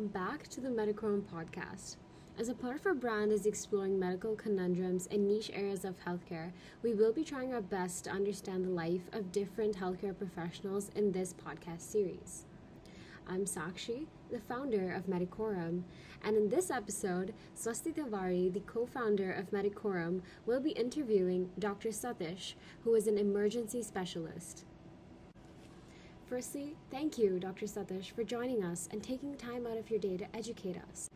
welcome back to the Medicorum podcast. As a part of our brand is exploring medical conundrums in niche areas of healthcare, we will be trying our best to understand the life of different healthcare professionals in this podcast series. I'm Sakshi, the founder of Medicorum, and in this episode, Swasti Tiwari, the co founder of Medicorum, will be interviewing Dr. Satish, who is an emergency specialist. Firstly, thank you, Dr. Satish, for joining us and taking time out of your day to educate us.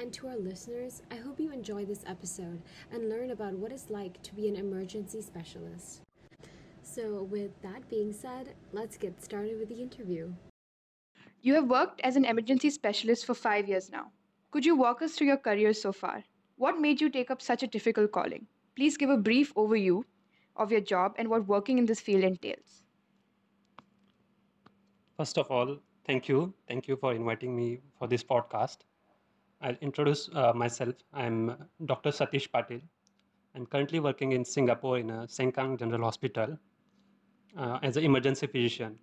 And to our listeners, I hope you enjoy this episode and learn about what it's like to be an emergency specialist. So, with that being said, let's get started with the interview. You have worked as an emergency specialist for five years now. Could you walk us through your career so far? What made you take up such a difficult calling? Please give a brief overview of your job and what working in this field entails. First of all, thank you. Thank you for inviting me for this podcast. I'll introduce uh, myself. I'm Dr. Satish Patil. I'm currently working in Singapore in a Sengkang General Hospital uh, as an emergency physician.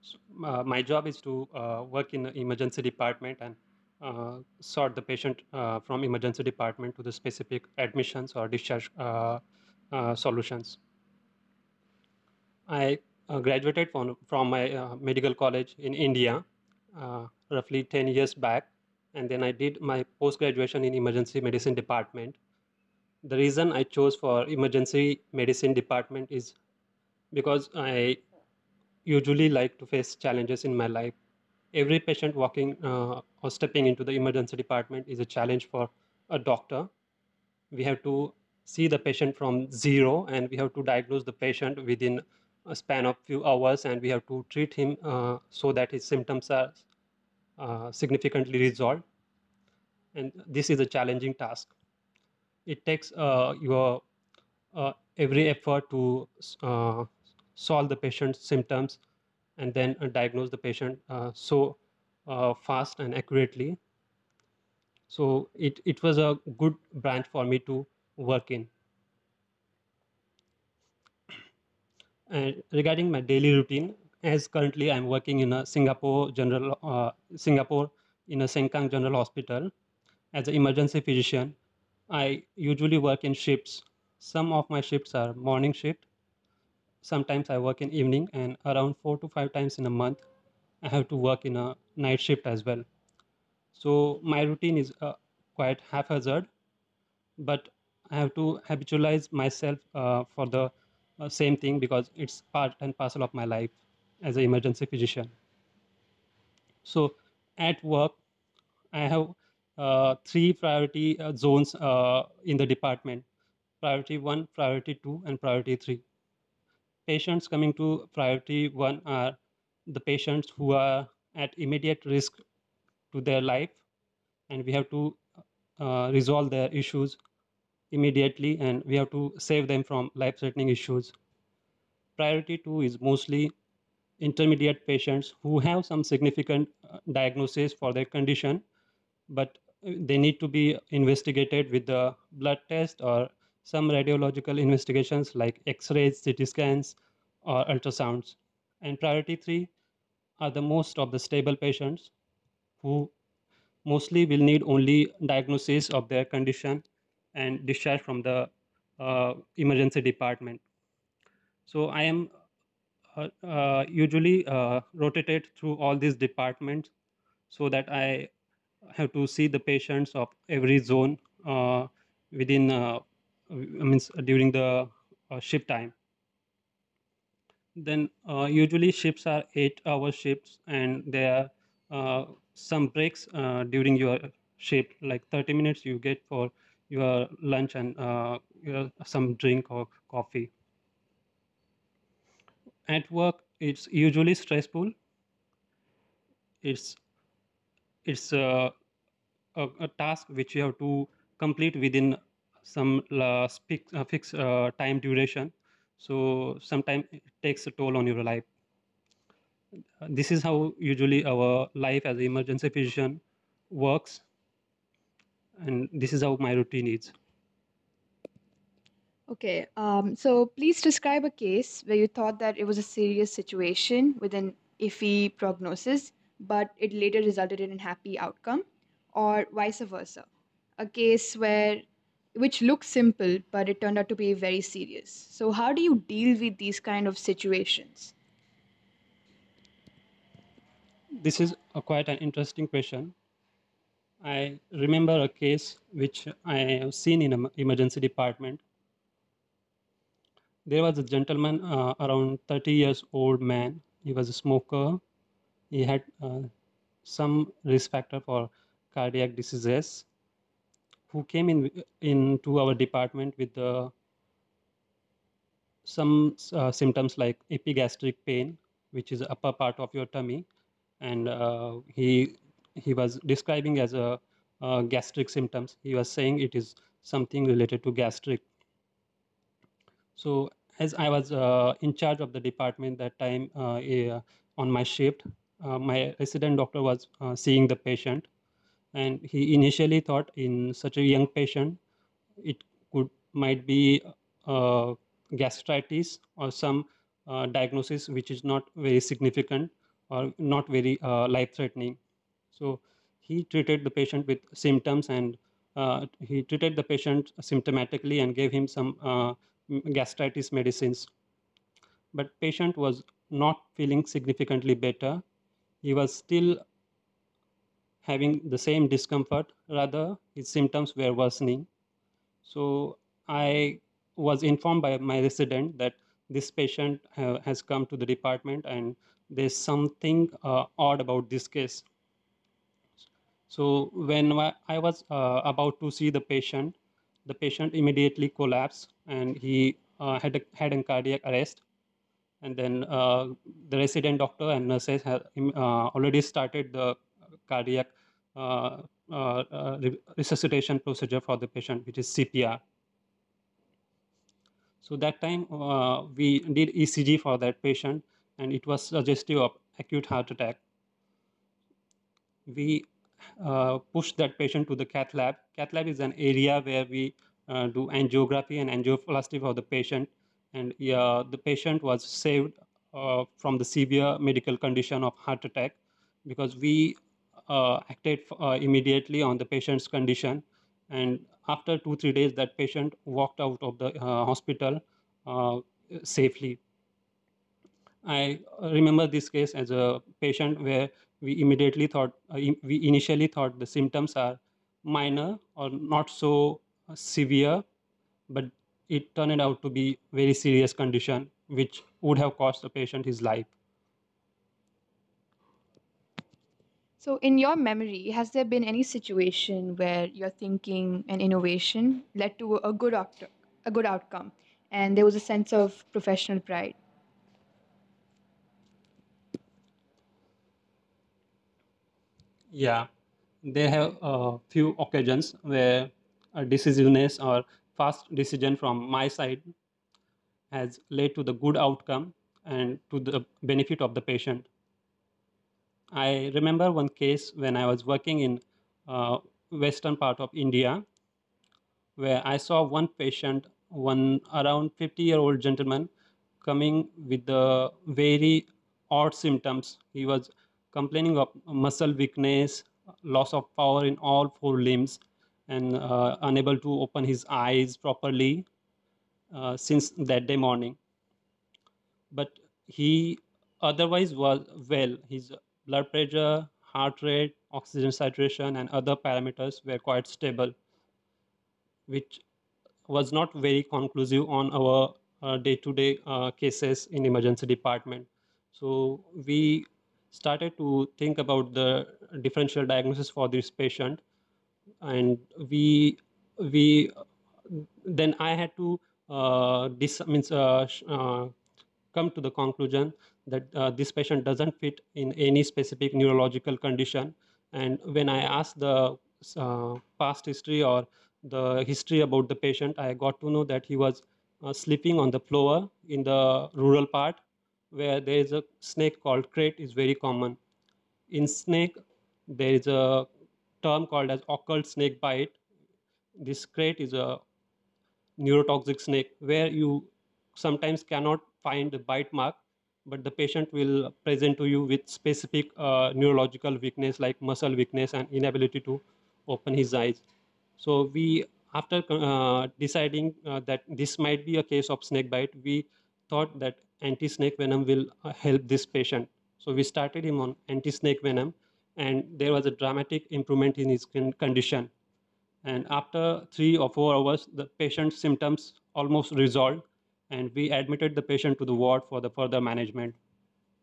So, uh, my job is to uh, work in the emergency department and uh, sort the patient uh, from emergency department to the specific admissions or discharge solutions. I graduated from, from my uh, medical college in India uh, roughly 10 years back. And then I did my post graduation in emergency medicine department. The reason I chose for emergency medicine department is because I usually like to face challenges in my life. Every patient walking uh, or stepping into the emergency department is a challenge for a doctor. We have to see the patient from zero and we have to diagnose the patient within a span of few hours and we have to treat him uh, so that his symptoms are uh, significantly resolved. And this is a challenging task. It takes uh, your uh, every effort to uh, solve the patient's symptoms and then uh, diagnose the patient so fast and accurately. So it, it was a good branch for me to work in And regarding my daily routine, as currently I'm working in a Singapore General uh, Singapore in a Sengkang General Hospital as an emergency physician. I usually work in shifts. Some of my shifts are morning shift. Sometimes I work in evening, and around four to five times in a month, I have to work in a night shift as well. So my routine is uh, quite haphazard, but I have to habitualize myself uh, for the uh, same thing because it's part and parcel of my life as an emergency physician. So at work, I have uh, three priority uh, zones uh, in the department priority one, priority two, and priority three. Patients coming to priority one are the patients who are at immediate risk to their life, and we have to uh, resolve their issues immediately and we have to save them from life threatening issues. Priority two is mostly intermediate patients who have some significant uh, diagnosis for their condition, but uh, they need to be investigated with the blood test or some radiological investigations like X-rays, CT scans, or ultrasounds. And priority three are the most of the stable patients who mostly will need only diagnosis of their condition and discharged from the uh, emergency department. So I am uh, uh, usually uh, rotated through all these departments so that I have to see the patients of every zone uh, within, uh, means during the shift time. Then usually shifts are eight hour shifts and there are some breaks during your shift, like 30 minutes you get for your lunch and uh, your, some drink or coffee. At work, it's usually stressful. It's it's a, a, a task which you have to complete within some uh, fix, uh, fixed uh, time duration. So sometimes it takes a toll on your life. This is how usually our life as an emergency physician works and this is how my routine is Okay, um, so please describe a case where you thought that it was a serious situation with an iffy prognosis, but it later resulted in a happy outcome, or vice versa, a case where which looks simple but it turned out to be very serious. So how do you deal with these kind of situations? This is a quite an interesting question. I remember a case which I have seen in an emergency department. There was a gentleman, uh, around 30 years old man. He was a smoker. He had uh, some risk factor for cardiac diseases. Who came in into our department with uh, some uh, symptoms like epigastric pain, which is upper part of your tummy, and uh, he he was describing as a uh, gastric symptoms. He was saying it is something related to gastric. So as I was uh, in charge of the department that time uh, eh, on my shift, uh, my resident doctor was uh, seeing the patient, and he initially thought in such a young patient, it could might be uh, gastritis or some uh, diagnosis which is not very significant or not very uh, life threatening. So he treated the patient with symptoms and uh, he treated the patient symptomatically and gave him some uh, gastritis medicines. But patient was not feeling significantly better. He was still having the same discomfort, rather his symptoms were worsening. So I was informed by my resident that this patient uh, has come to the department and there's something uh, odd about this case. So when I was uh, about to see the patient, the patient immediately collapsed and he uh, had a, had a cardiac arrest. And then uh, the resident doctor and nurses im- uh, already started the cardiac uh, uh, resuscitation procedure for the patient, which is CPR. So that time we did ECG for that patient, and it was suggestive of acute heart attack. We uh, pushed that patient to the cath lab. Cath lab is an area where we uh, do angiography and angioplasty for the patient, and the patient was saved uh, from the severe medical condition of heart attack because we uh, acted immediately on the patient's condition. And after two three days that patient walked out of the hospital safely. I remember this case as a patient where we immediately thought uh, we initially thought the symptoms are minor or not so severe but it turned out to be very serious condition which would have cost the patient his life So, in your memory, has there been any situation where your thinking and innovation led to a good oct- a good outcome, and there was a sense of professional pride? Yeah, there have a few occasions where a decisiveness or fast decision from my side has led to the good outcome and to the benefit of the patient. I remember one case when I was working in uh, western part of India where I saw one patient, one around 50 year old gentleman coming with the very odd symptoms. He was complaining of muscle weakness, loss of power in all four limbs, and uh, unable to open his eyes properly uh, since that day morning. But he otherwise was well. His blood pressure, heart rate, oxygen saturation, and other parameters were quite stable which was not very conclusive on our uh, day-to-day uh, cases in emergency department so we started to think about the differential diagnosis for this patient. And we we then i had to uh, dis, means uh, uh, come to the conclusion that uh, this patient doesn't fit in any specific neurological condition. And when i asked the uh, past history or the history about the patient i got to know that he was uh, sleeping on the floor in the rural part where there is a snake called krait is very common in snake there is a term called as occult snake bite this krait is a neurotoxic snake where you sometimes cannot find the bite mark but the patient will present to you with specific uh, neurological weakness like muscle weakness and inability to open his eyes. So we, after uh, deciding uh, that this might be a case of snake bite, we thought that anti-snake venom will uh, help this patient. So we started him on anti-snake venom, and there was a dramatic improvement in his condition. And after three or four hours, the patient's symptoms almost resolved, and we admitted the patient to the ward for the further management.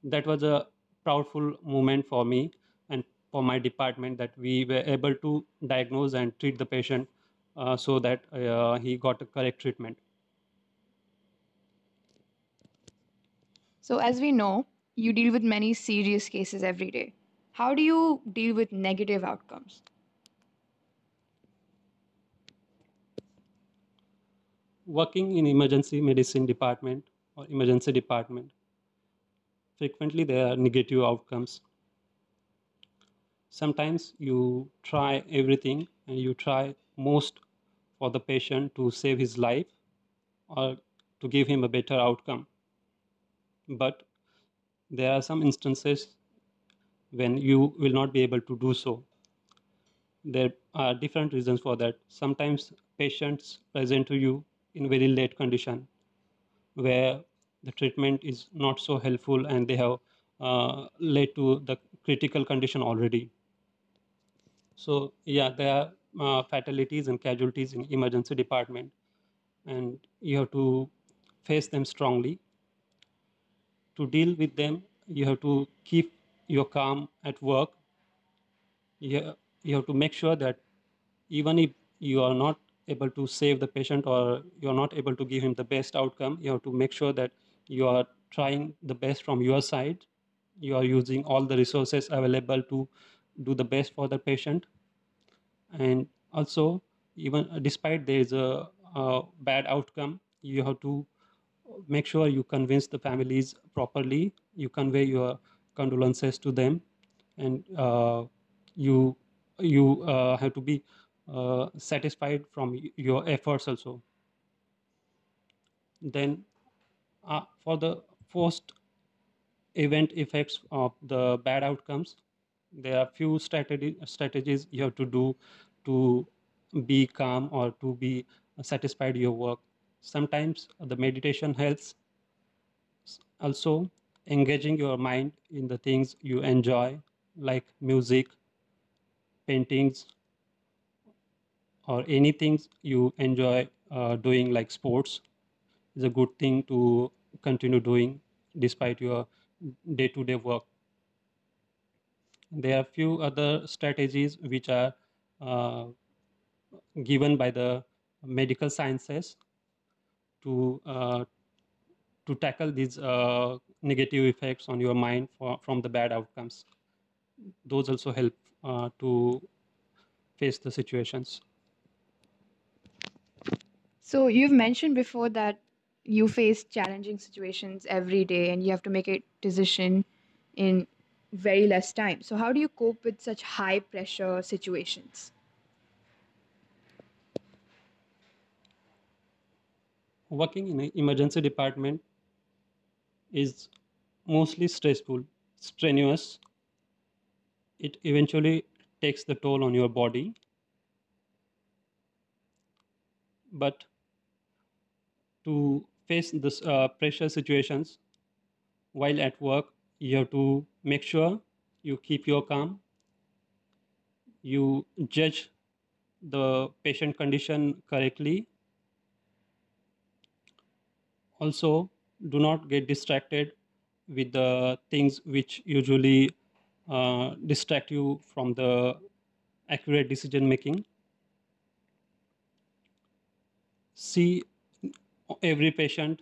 That was a proudful moment for me and for my department that we were able to diagnose and treat the patient uh, so that uh, he got a correct treatment. So, as we know, you deal with many serious cases every day. How do you deal with negative outcomes? Working in emergency medicine department or emergency department, frequently there are negative outcomes. Sometimes you try everything and you try most for the patient to save his life or to give him a better outcome. But there are some instances when you will not be able to do so. There are different reasons for that. Sometimes patients present to you in very late condition where the treatment is not so helpful and they have uh, led to the critical condition already. So yeah, there are uh, fatalities and casualties in emergency department and you have to face them strongly. To deal with them, you have to keep your calm at work. You, you have to make sure that even if you are not able to save the patient or you're not able to give him the best outcome, you have to make sure that you are trying the best from your side. You are using all the resources available to do the best for the patient. And also, even despite there is a, a bad outcome, you have to make sure you convince the families properly. You convey your condolences to them, and uh, you you uh, have to be uh, satisfied from your efforts also. Then uh, for the post event effects of the bad outcomes, there are few strategy, strategies you have to do to be calm or to be satisfied your work. Sometimes the meditation helps. Also, engaging your mind in the things you enjoy, like music, paintings, or anything you enjoy uh, doing like sports is a good thing to continue doing despite your day-to-day work there are a few other strategies which are uh, given by the medical sciences to uh, to tackle these uh, negative effects on your mind for, from the bad outcomes those also help uh, to face the situations So you've mentioned before that you face challenging situations every day and you have to make a decision in very less time. So how do you cope with such high pressure situations? Working in an emergency department is mostly stressful strenuous. It eventually takes the toll on your body. But to face this uh, pressure situations while at work you have to make sure you keep your calm. You judge the patient condition correctly also do not get distracted with the things which usually uh, distract you from the accurate decision making see every patient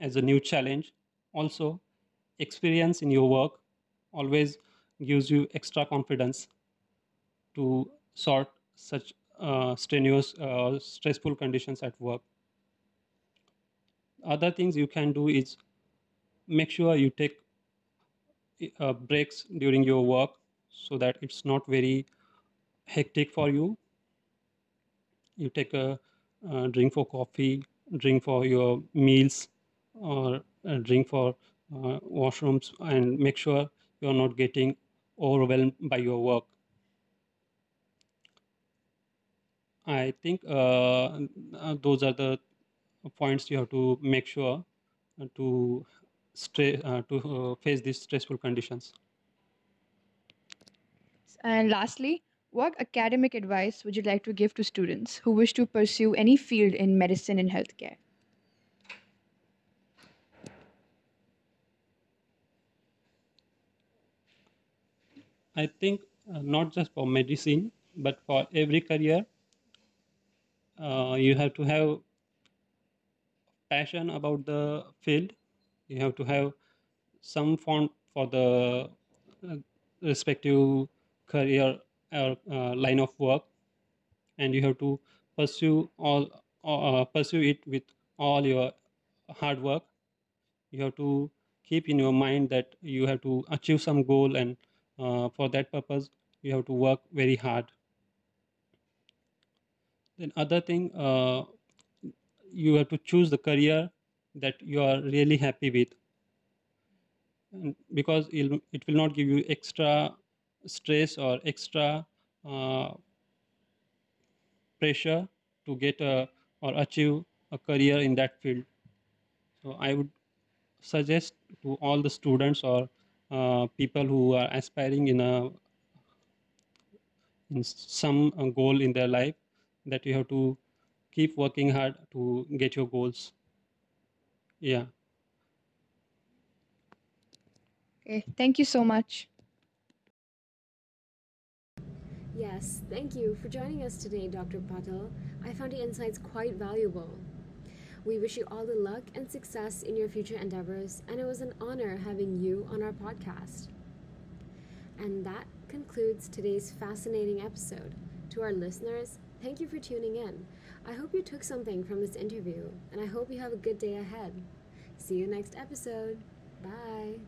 as a new challenge. Also, experience in your work always gives you extra confidence to sort such uh, strenuous, uh, stressful conditions at work. Other things you can do is make sure you take uh, breaks during your work so that it's not very hectic for you. You take a, a drink for coffee drink for your meals or drink for uh, washrooms and make sure you're not getting overwhelmed by your work. I think uh, uh, those are the points you have to make sure uh, to stra- uh, to uh, face these stressful conditions. And lastly, what academic advice would you like to give to students who wish to pursue any field in medicine and healthcare? I think uh, not just for medicine, but for every career, uh, you have to have passion about the field. You have to have some fond for the uh, respective career or uh, line of work, and you have to pursue all uh, pursue it with all your hard work. You have to keep in your mind that you have to achieve some goal, and uh, for that purpose, you have to work very hard. Then other thing, uh, you have to choose the career that you are really happy with. Because it'll, not give you extra stress or extra uh, pressure to get a or achieve a career in that field. So i would suggest to all the students or uh, people who are aspiring in a in some goal in their life that you have to keep working hard to get your goals yeah Okay, thank you so much. Yes, thank you for joining us today, Dr. Patel. I found your insights quite valuable. We wish you all the luck and success in your future endeavors, and it was an honor having you on our podcast. And that concludes today's fascinating episode. To our listeners, thank you for tuning in. I hope you took something from this interview, and I hope you have a good day ahead. See you next episode. Bye.